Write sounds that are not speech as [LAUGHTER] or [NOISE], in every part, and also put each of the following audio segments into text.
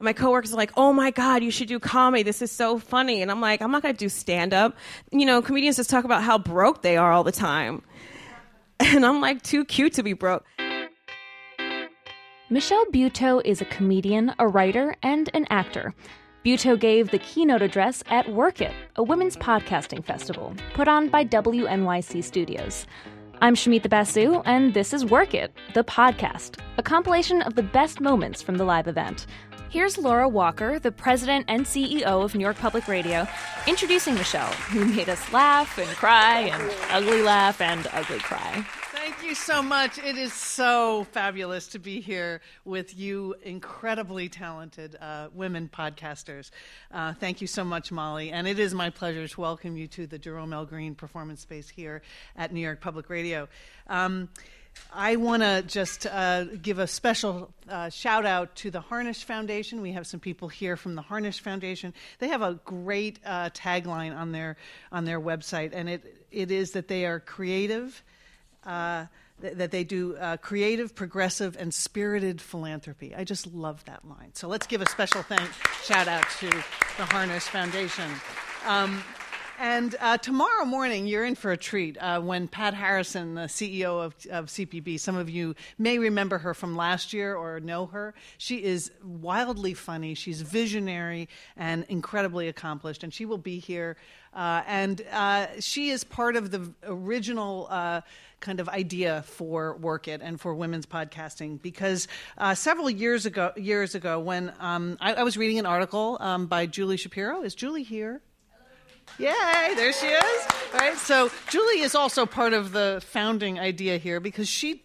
My coworkers are like, "Oh my god, you should do comedy. This is so funny." And I'm like, "I'm not going to do stand up." You know, comedians just talk about how broke they are all the time. [LAUGHS] And I'm like too cute to be broke. Michelle Buteau is a comedian, a writer, and an actor. Buteau gave the keynote address at Werk It, a women's podcasting festival put on by WNYC Studios. I'm Shamita Basu, and this is Werk It, the podcast, a compilation of the best moments from the live event. Here's Laura Walker, the president and CEO of New York Public Radio, introducing Michelle, who made us laugh and cry and ugly laugh and ugly cry. Thank you so much. It is so fabulous to be here with you, incredibly talented uh, women podcasters. Uh, thank you so much, Molly. And it is my pleasure to welcome you to the Jerome L. Green Performance Space here at New York Public Radio. Um, I want to just uh, give a special uh, shout out to the Harnisch Foundation. We have some people here from the Harnisch Foundation. They have a great uh, tagline on their on their website, and it it is that they are creative. Uh, th- that they do uh, creative, progressive, and spirited philanthropy. I just love that line. So let's give a special thank shout out to the Harnisch Foundation. Um, and uh, tomorrow morning, you're in for a treat uh, when Pat Harrison, the CEO of, of CPB, some of you may remember her from last year or know her. She is wildly funny, she's visionary and incredibly accomplished, and she will be here. Uh, and uh, she is part of the original uh, kind of idea for Werk It and for women's podcasting because uh, several years ago, years ago, when um, I, I, was reading an article um, by Julie Shapiro. Is Julie here? Yay, there she is. Right. So Julie is also part of the founding idea here because she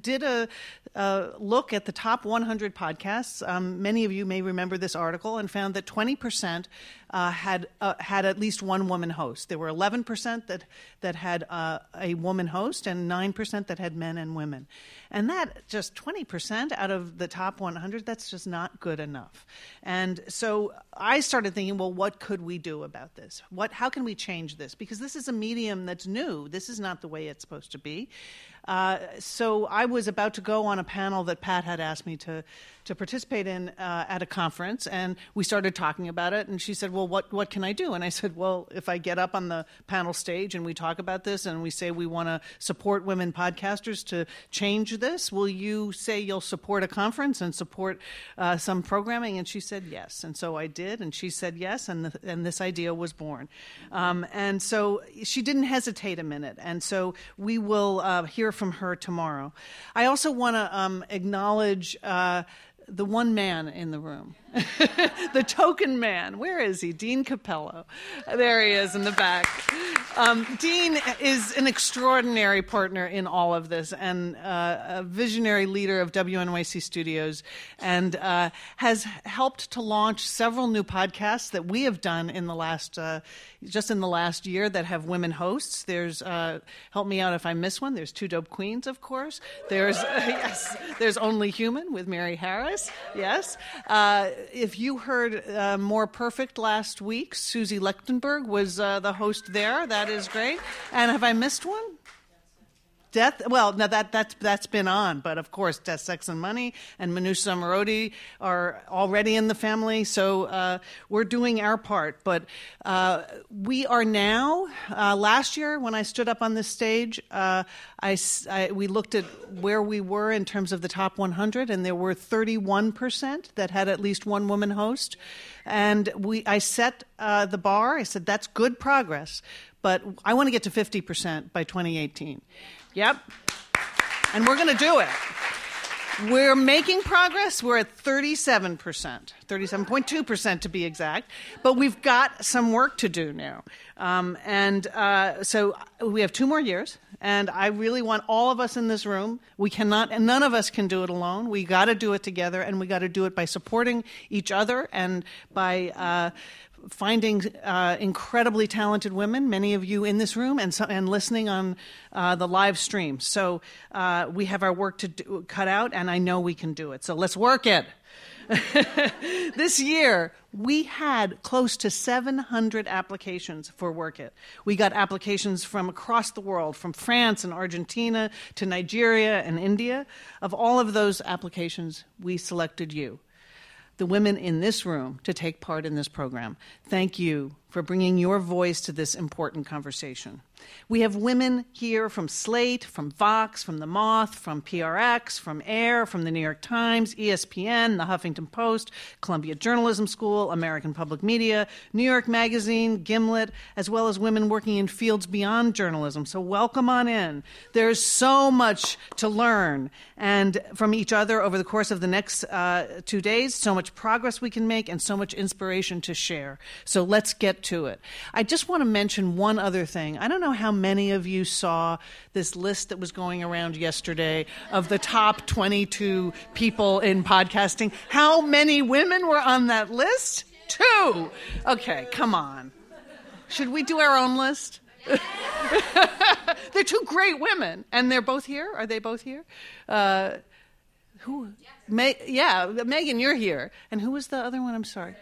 did a, a, look at the top 100 podcasts. Um, many of you may remember this article and found that 20% uh, had uh, had at least one woman host. There were 11% that that had uh, a woman host and 9% that had men and women. And that just 20% out of the top 100, that's just not good enough. And so I started thinking, well, what could we do about this? What how can we change this? Because this is a medium that's new. This is not the way it's supposed to be. Uh, so I was about to go on a panel that Pat had asked me to to participate in uh, at a conference, and we started talking about it. And she said, "Well, what what can I do?" And I said, "Well, if I get up on the panel stage and we talk about this, and we say we want to support women podcasters to change this, will you say you'll support a conference and support uh, some programming?" And she said yes, and so I did, and she said yes, and the, and this idea was born. Um, and so she didn't hesitate a minute, and so we will uh, hear from her tomorrow. I also want to um, acknowledge uh, the one man in the room, [LAUGHS] the token man. Where is he? Dean Capello. There he is in the back. Um, Dean is an extraordinary partner in all of this and uh, a visionary leader of WNYC Studios and uh, has helped to launch several new podcasts that we have done in the last, uh, just in the last year that have women hosts. There's, uh, help me out if I miss one, there's Two Dope Queens, of course. There's, [LAUGHS] yes, there's Only Human with Mary Harris, yes. Uh, if you heard uh, More Perfect last week, Susie Lechtenberg was the host there. That that is great. And have I missed one? Death. Well, now that that's that's been on, but of course, Death, Sex, and Money and Manoush Zomorodi are already in the family, so uh, we're doing our part. But uh, we are now. Uh, last year, when I stood up on this stage, uh, I, I, we looked at where we were in terms of the top 100, and there were 31 percent that had at least one woman host. And we, I set uh, the bar. I said that's good progress, but I want to get to 50% by 2018. Yep. And we're going to do it. We're making progress. We're at 37%, 37.2% to be exact, but we've got some work to do now. Um, and uh, so we have two more years, and I really want all of us in this room. We cannot, and none of us can do it alone. We got to do it together, and we got to do it by supporting each other and by uh, finding uh, incredibly talented women, many of you in this room and, and listening on uh, the live stream. So uh, we have our work to do, cut out, and I know we can do it. So let's work it. [LAUGHS] this year, we had close to 700 applications for Werk It. We got applications from across the world, from France and Argentina to Nigeria and India. Of all of those applications, we selected you. the women in this room to take part in this program. Thank you for bringing your voice to this important conversation. We have women here from Slate, from Vox, from The Moth, from PRX, from AIR, from the New York Times, ESPN, the Huffington Post, Columbia Journalism School, American Public Media, New York Magazine, Gimlet, as well as women working in fields beyond journalism. So welcome on in. There's so much to learn and from each other over the course of the next uh, two days, so much progress we can make and so much inspiration to share. So let's get to it. I just want to mention one other thing. I don't know how many of you saw this list that was going around yesterday of the top 22 people in podcasting. How many women were on that list? Two. Okay, come on. Should we do our own list? [LAUGHS] they're two great women, and they're both here. Are they both here? Uh, who? Yeah, Megan, you're here. And who was the other one? I'm sorry.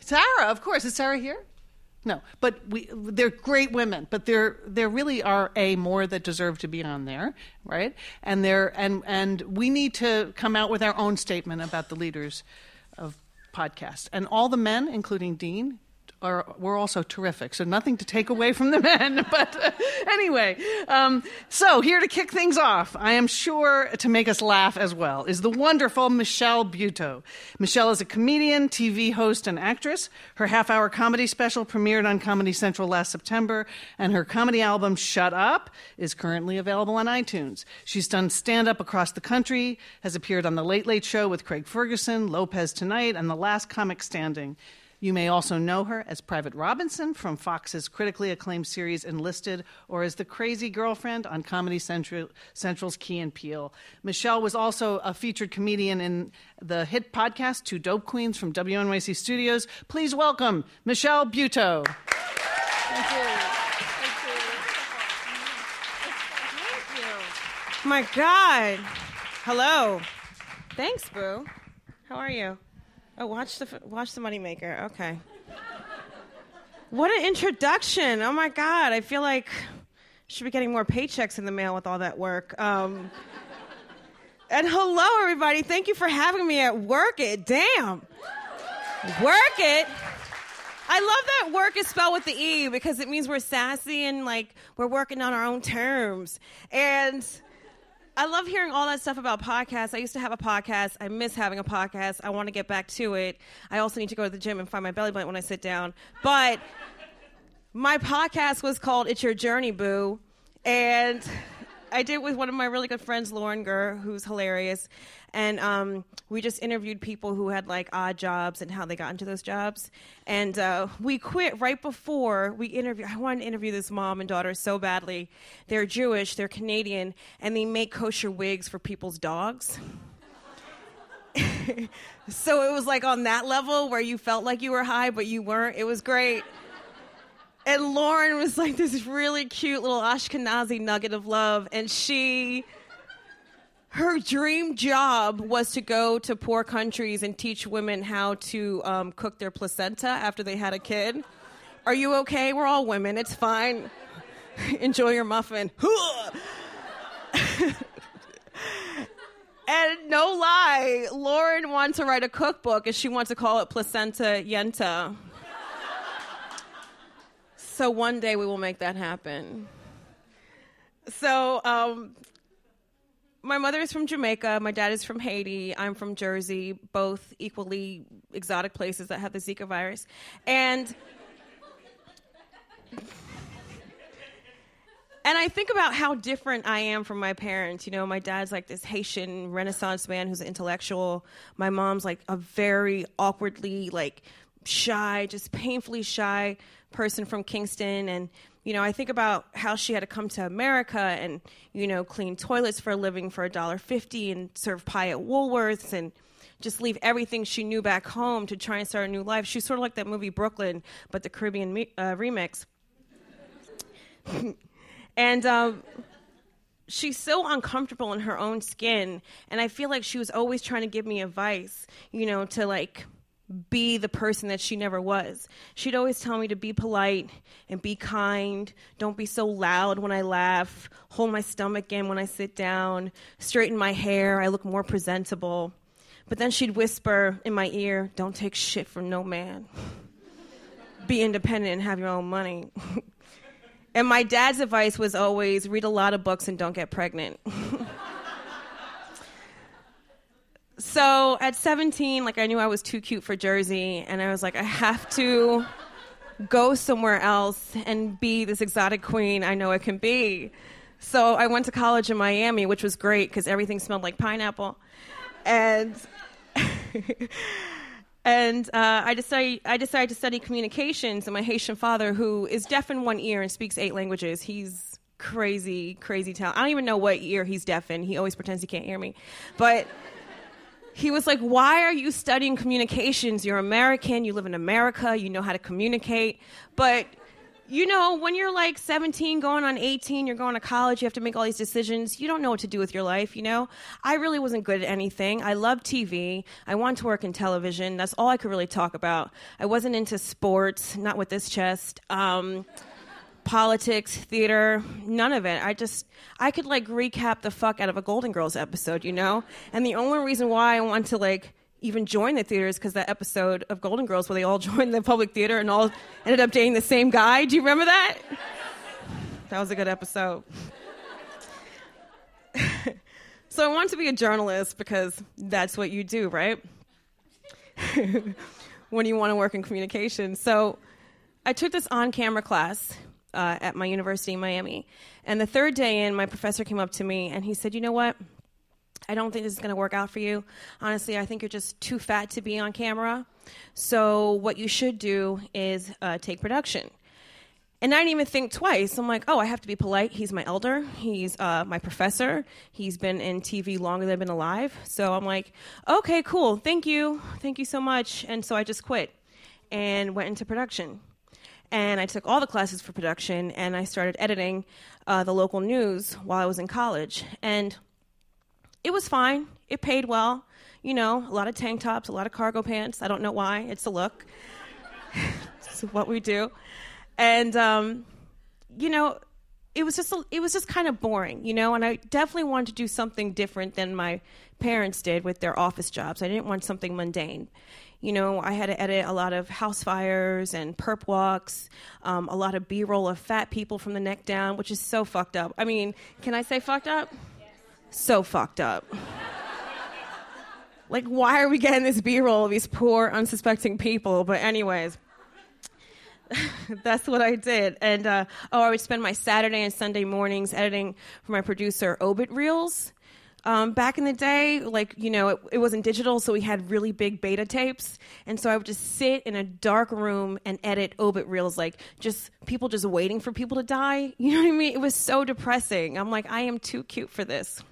Sarah, of course. Is Sarah here? No, but we, they're great women, but there there really are a more that deserve to be on there, right? And there and and we need to come out with our own statement about the leaders of podcast. And all the men, including Dean, are were also terrific. So nothing to take away from the men, [LAUGHS] but uh, anyway. Um, so here to kick things off, I am sure to make us laugh as well, is the wonderful Michelle Buteau. Michelle is a comedian, TV host, and actress. Her half-hour comedy special premiered on Comedy Central last September, and her comedy album Shut Up is currently available on iTunes. She's done stand-up across the country, has appeared on The Late Late Show with Craig Ferguson, Lopez Tonight, and The Last Comic Standing. You may also know her as Private Robinson from Fox's critically acclaimed series Enlisted, or as the crazy girlfriend on Comedy Central, Central's Key and Peele. Michelle was also a featured comedian in the hit podcast Two Dope Queens from WNYC Studios. Please welcome Michelle Buteau. Thank you. My God. Hello. Thanks, Boo. How are you? Oh, watch the watch the moneymaker. Okay. What an introduction! Oh my God, I feel like should be getting more paychecks in the mail with all that work. Um, and hello, everybody. Thank you for having me at Werk It. Damn, Werk It. I love that work is spelled with the E because it means we're sassy and like we're working on our own terms. And I love hearing all that stuff about podcasts. I used to have a podcast. I miss having a podcast. I want to get back to it. I also need to go to the gym and find my belly button when I sit down. But my podcast was called It's Your Journey, Boo. And I did it with one of my really good friends, Lauren Gurr, who's hilarious and um, we just interviewed people who had like odd jobs and how they got into those jobs. And uh, we quit right before we interviewed. I wanted to interview this mom and daughter so badly. They're Jewish, they're Canadian, and they make kosher wigs for people's dogs. [LAUGHS] so it was like on that level where you felt like you were high, but you weren't. It was great. And Lauren was like this really cute little Ashkenazi nugget of love, and she her dream job was to go to poor countries and teach women how to um, cook their placenta after they had a kid. Are you okay? We're all women. It's fine. [LAUGHS] Enjoy your muffin. [LAUGHS] and no lie, Lauren wants to write a cookbook and she wants to call it Placenta Yenta. So one day we will make that happen. So, um, my mother is from Jamaica. My dad is from Haiti. I'm from Jersey, both equally exotic places that have the Zika virus. And and I think about how different I am from my parents. You know, my dad's like this Haitian Renaissance man who's an intellectual. My mom's like a very awkwardly like shy, just painfully shy person from Kingston and you know, I think about how she had to come to America and, you know, clean toilets for a living for a dollar fifty and serve pie at Woolworths and just leave everything she knew back home to try and start a new life. She's sort of like that movie Brooklyn, but the Caribbean me- uh, remix. [LAUGHS] and um, she's so uncomfortable in her own skin, and I feel like she was always trying to give me advice, you know, to like be the person that she never was. She'd always tell me to be polite and be kind. Don't be so loud when I laugh. Hold my stomach in when I sit down. Straighten my hair. I look more presentable. But then she'd whisper in my ear, Don't take shit from no man. [LAUGHS] Be independent and have your own money. [LAUGHS] and my dad's advice was always read a lot of books and don't get pregnant. [LAUGHS] so at 17, like I knew I was too cute for Jersey, and I was like, I have to go somewhere else and be this exotic queen I know I can be. So I went to college in Miami, which was great because everything smelled like pineapple. And [LAUGHS] and uh, I decided I decided to study communications. And my Haitian father, who is deaf in one ear and speaks eight languages, he's crazy, crazy talent. I don't even know what ear he's deaf in. He always pretends he can't hear me, but he was like, Why are you studying communications? You're American, you live in America, you know how to communicate. But, you know, when you're like 17, going on 18, you're going to college, you have to make all these decisions. You don't know what to do with your life, you know? I really wasn't good at anything. I loved TV. I wanted to work in television. That's all I could really talk about. I wasn't into sports, not with this chest. Um, politics, theater, none of it. I just I could like recap the fuck out of a Golden Girls episode, you know? And the only reason why I want to like even join the theater is because that episode of Golden Girls where they all [LAUGHS] joined the public theater and all ended up dating the same guy. Do you remember that? That was a good episode. [LAUGHS] so I wanted to be a journalist because that's what you do, right? [LAUGHS] when you want to work in communication. So I took this on camera class uh, at my university in Miami. And the third day in, my professor came up to me and he said, You know what? I don't think this is going to work out for you. Honestly, I think you're just too fat to be on camera. So, what you should do is uh, take production. And I didn't even think twice. I'm like, oh, I have to be polite. He's my elder. He's uh, my professor. He's been in TV longer than I've been alive. So I'm like, okay, cool. Thank you. Thank you so much. And so I just quit and went into production and I took all the classes for production, and I started editing uh, the local news while I was in college. And it was fine. It paid well. You know, a lot of tank tops, a lot of cargo pants. I don't know why. It's a look. [LAUGHS] it's what we do. And, um, you know, it was just a, it was just kind of boring, you know, and I definitely wanted to do something different than my parents did with their office jobs. I didn't want something mundane you know, I had to edit a lot of house fires and perp walks, um, a lot of B roll of fat people from the neck down, which is so fucked up. I mean, can I say fucked up? Yes. So fucked up. like, why are we getting this B roll of these poor, unsuspecting people? But, anyways. [LAUGHS] that's what I did. And uh, oh, I would spend my Saturday and Sunday mornings editing for my producer Obit Reels. Um, back in the day, like, you know, it, it, wasn't digital, so we had really big beta tapes. And so I would just sit in a dark room and edit obit reels, like just people just waiting for people to die. [LAUGHS] You know what I mean? It was so depressing. I'm like, I am too cute for this.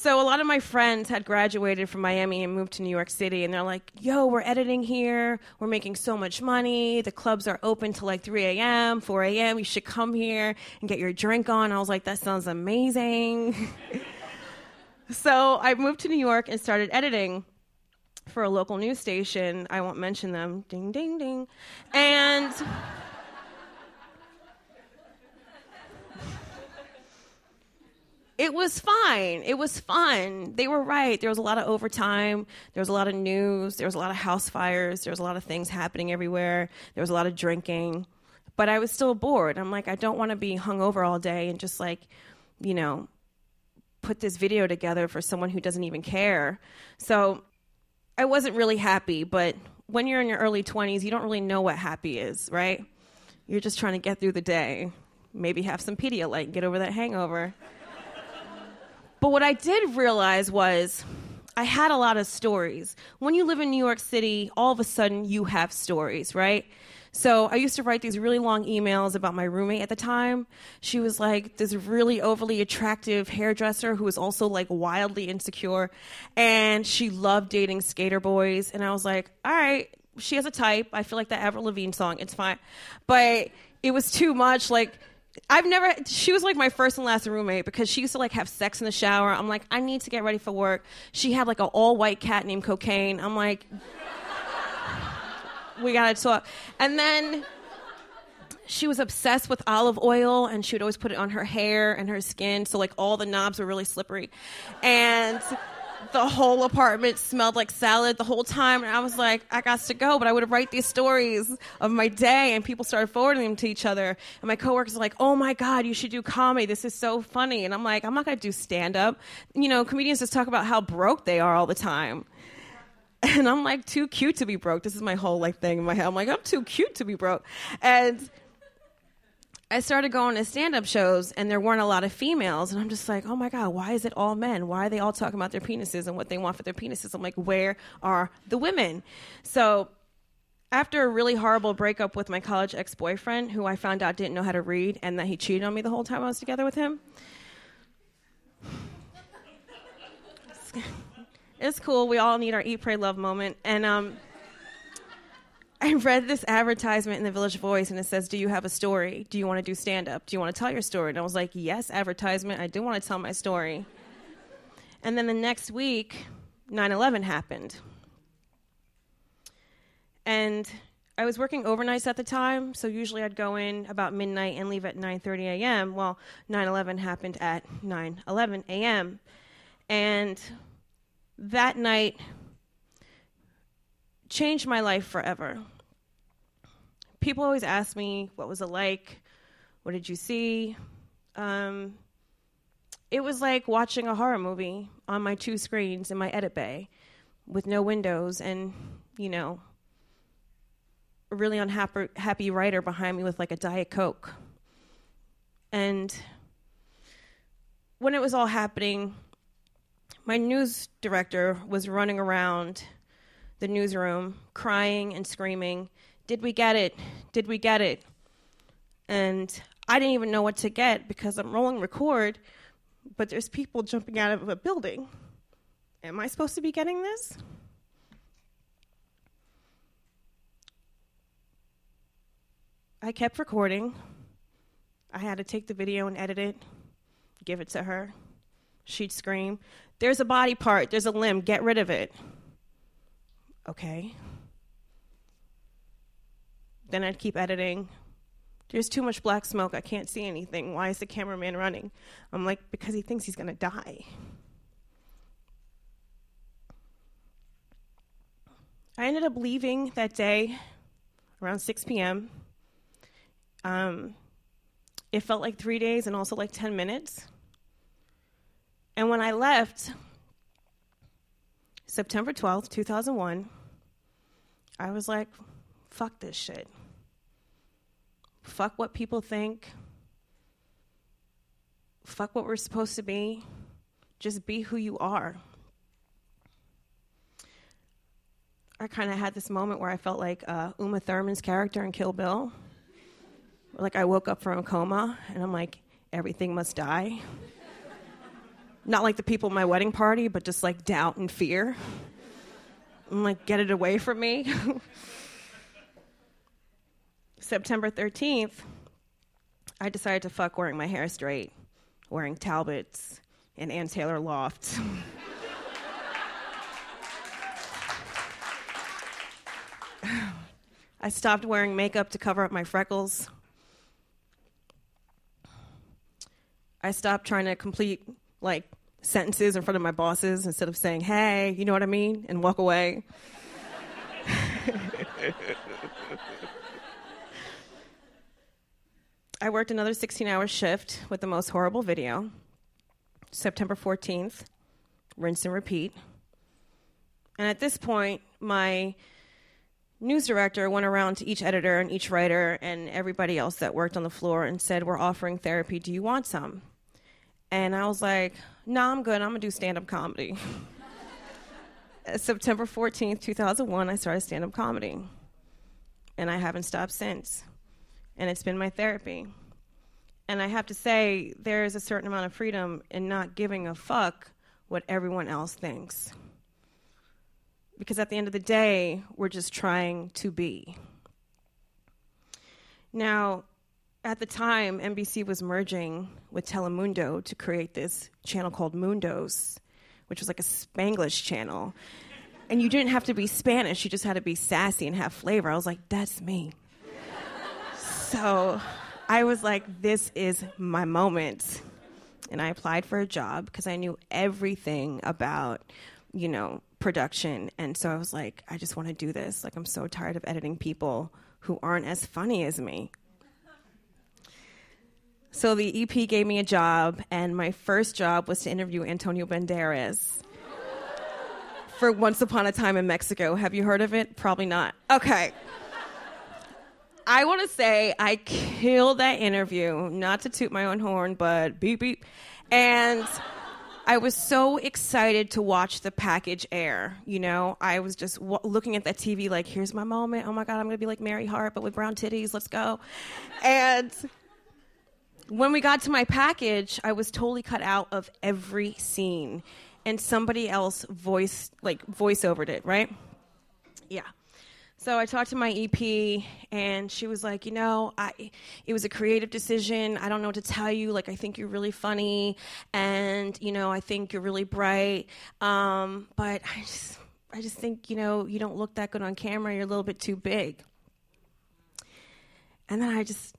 So a lot of my friends had graduated from Miami and moved to New York City, and they're like, "Yo, we're editing here. We're making so much money. The clubs are open till like 3 a.m., 4 a.m. You should come here and get your drink on." I was like, "That sounds amazing." [LAUGHS] so I moved to New York and started editing for a local news station. I won't mention them. Ding, ding, ding, and. It was fine. It was fun. They were right. There was a lot of overtime. There was a lot of news. There was a lot of house fires. There was a lot of things happening everywhere. There was a lot of drinking. But I was still bored. I'm like, I don't want to be hungover all day and just like, you know, put this video together for someone who doesn't even care. So I wasn't really happy. But when you're in your early 20s, you don't really know what happy is, right? You're just trying to get through the day. Maybe have some Pedialyte, and get over that hangover. But what I did realize was I had a lot of stories. When you live in New York City, all of a sudden you have stories, right? So I used to write these really long emails about my roommate at the time. She was like this really overly attractive hairdresser who was also like wildly insecure. And she loved dating skater boys. And I was like, all right, she has a type. I feel like that Avril Lavigne song. It's fine. But it was too much. Like, I've never. She was like my first and last roommate because she used to like have sex in the shower. I'm like, I need to get ready for work. She had like an all white cat named Cocaine. I'm like, [LAUGHS] we gotta talk. And then she was obsessed with olive oil, and she would always put it on her hair and her skin, so like all the knobs were really slippery. And the whole apartment smelled like salad the whole time. And I was like, I got to go, but I would write these stories of my day, and people started forwarding them to each other. And my coworkers were like, Oh my God, you should do comedy. This is so funny. And I'm like, I'm not going to do stand up. You know, comedians just talk about how broke they are all the time. [LAUGHS] And I'm like, too cute to be broke. This is my whole like thing in my head. I'm like, I'm too cute to be broke. And I started going to stand up shows and there weren't a lot of females. And I'm just like, oh my God, why is it all men? Why are they all talking about their penises and what they want for their penises? I'm like, where are the women? So after a really horrible breakup with my college ex boyfriend, who I found out didn't know how to read and that he cheated on me the whole time I was together with him. [LAUGHS] it's cool. We all need our eat, pray, love moment. And um, [LAUGHS] I read this advertisement in the Village Voice, and it says, "Do you have a story? Do you want to do stand up? Do you want to tell your story?" And I was like, "Yes, advertisement. I do want to tell my story." And then the next week, 9/11 happened, and I was working overnights at the time, so usually I'd go in about midnight and leave at 9:30 a.m. Well, 9/11 happened at 9:11 a.m. and that night changed my life forever. People always ask me, what was it like? What did you see? Um, it was like watching a horror movie on my two screens in my edit bay with no windows and, you know, a really unhappy happy writer behind me with like a Diet Coke. And when it was all happening, my news director was running around the newsroom, crying and screaming, Did we get it? Did we get it? And I didn't even know what to get because I'm rolling record, but there's people jumping out of a building. Am I supposed to be getting this? I kept recording. I had to take the video and edit it, give it to her. She'd scream, There's a body part, there's a limb, get rid of it. Okay. Then I'd keep editing. There's too much black smoke. I can't see anything. Why is the cameraman running? I'm like, because he thinks he's going to die. I ended up leaving that day around 6 p.m. Um, it felt like three days and also like 10 minutes. And when I left, September 12th, 2001, I was like, fuck this shit. Fuck what people think. Fuck what we're supposed to be. Just be who you are. I kind of had this moment where I felt like uh, Uma Thurman's character in Kill Bill. Like I woke up from a coma and I'm like, everything must die. Not like the people at my wedding party, but just like doubt and fear. I'm like, get it away from me. [LAUGHS] September 13th, I decided to fuck wearing my hair straight, wearing Talbots and Ann Taylor Loft. [LAUGHS] I stopped wearing makeup to cover up my freckles. I stopped trying to complete like sentences in front of my bosses instead of saying, hey, you know what I mean, and walk away. [LAUGHS] I worked another 16 hour shift with the most horrible video. September 14th, rinse and repeat. And at this point, my news director went around to each editor and each writer and everybody else that worked on the floor and said, We're offering therapy. Do you want some? And I was like, no, nah, I'm good. I'm going to do stand up comedy. September 14th, 2001, I started stand up comedy. And I haven't stopped since. And it's been my therapy. And I have to say, there is a certain amount of freedom in not giving a fuck what everyone else thinks. Because at the end of the day, we're just trying to be. Now, at the time, NBC was merging with Telemundo to create this channel called mun2, which was like a Spanglish channel. And you didn't have to be Spanish, you just had to be sassy and have flavor. I was like, that's me. so I was like, this is my moment. and I applied for a job because I knew everything about, you know, production. And so I was like, I just want to do this. Like, I'm so tired of editing people who aren't as funny as me. So the EP gave me a job, and my first job was to interview Antonio Banderas for Once Upon a Time in Mexico. Have you heard of it? Probably not. Okay. I want to say I killed that interview, not to toot my own horn, but beep beep. And I was so excited to watch the package air. You know, I was just w- looking at that TV like, here's my moment. Oh my God, I'm going to be like Mary Hart, but with brown titties. Let's go. And when we got to my package, I was totally cut out of every scene, and somebody else voice like voice overed it, right? Yeah. So I talked to my EP, and she was like, you know, I it was a creative decision. I don't know what to tell you. Like, I think you're really funny, and you know, I think you're really bright. Um, but I just, I just think, you know, you don't look that good on camera. You're a little bit too big. And then I just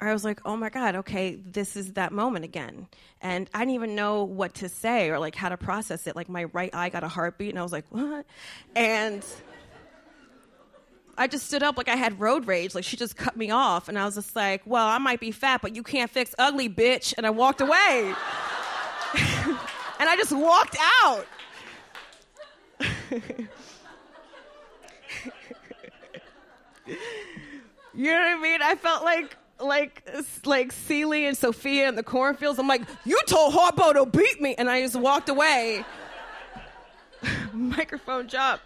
I was like, oh my God, okay, this is that moment again. And I didn't even know what to say or like how to process it. Like my right eye got a heartbeat and I was like, what? And I just stood up like I had road rage. Like she just cut me off. And I was just like, well, I might be fat, but you can't fix ugly, bitch. And I walked away. [LAUGHS] and I just walked out. [LAUGHS] you know what I mean? I felt like like like Celie and Sofia in the cornfields. I'm like, you told Harpo to beat me, and I just walked away. [LAUGHS] Microphone drop.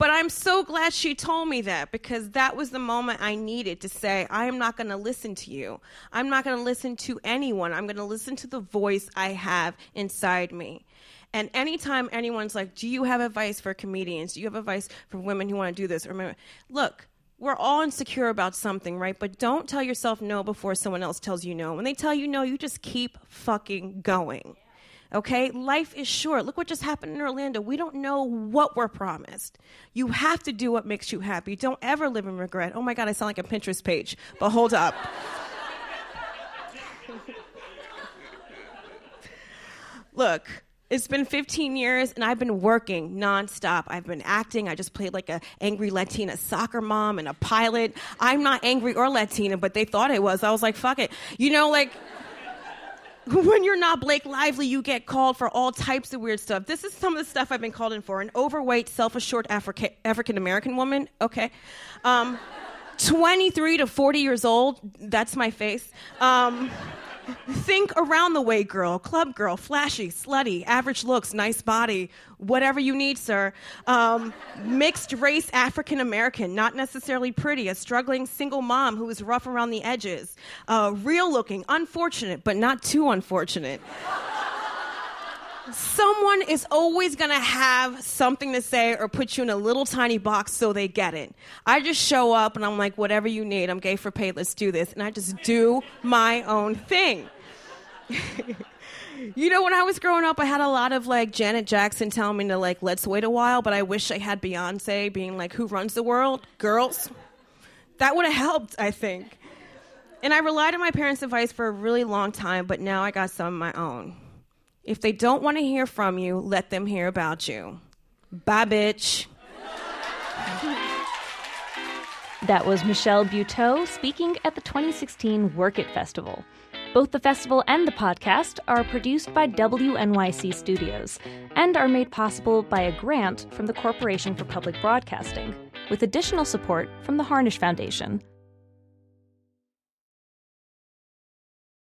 But I'm so glad she told me that because that was the moment I needed to say, I am not going to listen to you. I'm not going to listen to anyone. I'm going to listen to the voice I have inside me. And anytime anyone's like, Do you have advice for comedians? Do you have advice for women who want to do this? Or look, we're all insecure about something, right? But don't tell yourself no before someone else tells you no. When they tell you no, you just keep fucking going. Okay? Life is short. Look what just happened in Orlando. We don't know what we're promised. You have to do what makes you happy. Don't ever live in regret. Oh my God, I sound like a Pinterest page. But hold up. [LAUGHS] Look, it's been 15 years and I've been working nonstop. I've been acting. I just played like a angry Latina soccer mom and a pilot. I'm not angry or Latina, but they thought I was. I was like, fuck it. You know, like [LAUGHS] when you're not Blake Lively, you get called for all types of weird stuff. This is some of the stuff I've been called in for. An overweight, self-assured African American woman. Okay. Um, 23 to 40 years old. That's my face. Um, Think around the way girl, club girl, flashy, slutty, average looks, nice body, whatever you need, sir. Um, mixed race African American, not necessarily pretty, a struggling single mom who is rough around the edges, uh, real looking, unfortunate, but not too unfortunate someone is always going to have something to say or put you in a little tiny box so they get it. I just show up and I'm like, whatever you need, I'm gay for pay, let's do this. And I just do my own thing. [LAUGHS] you know, when I was growing up, I had a lot of like Janet Jackson telling me to like, let's wait a while, but I wish I had Beyonce being like, who runs the world? Girls. That would have helped, I think. And I relied on my parents' advice for a really long time, but now I got some of my own. If they don't want to hear from you, let them hear about you. Bye, bitch. That was Michelle Buteau speaking at the 2016 Werk It Festival. Both the festival and the podcast are produced by WNYC Studios and are made possible by a grant from the Corporation for Public Broadcasting, with additional support from the Harnisch Foundation,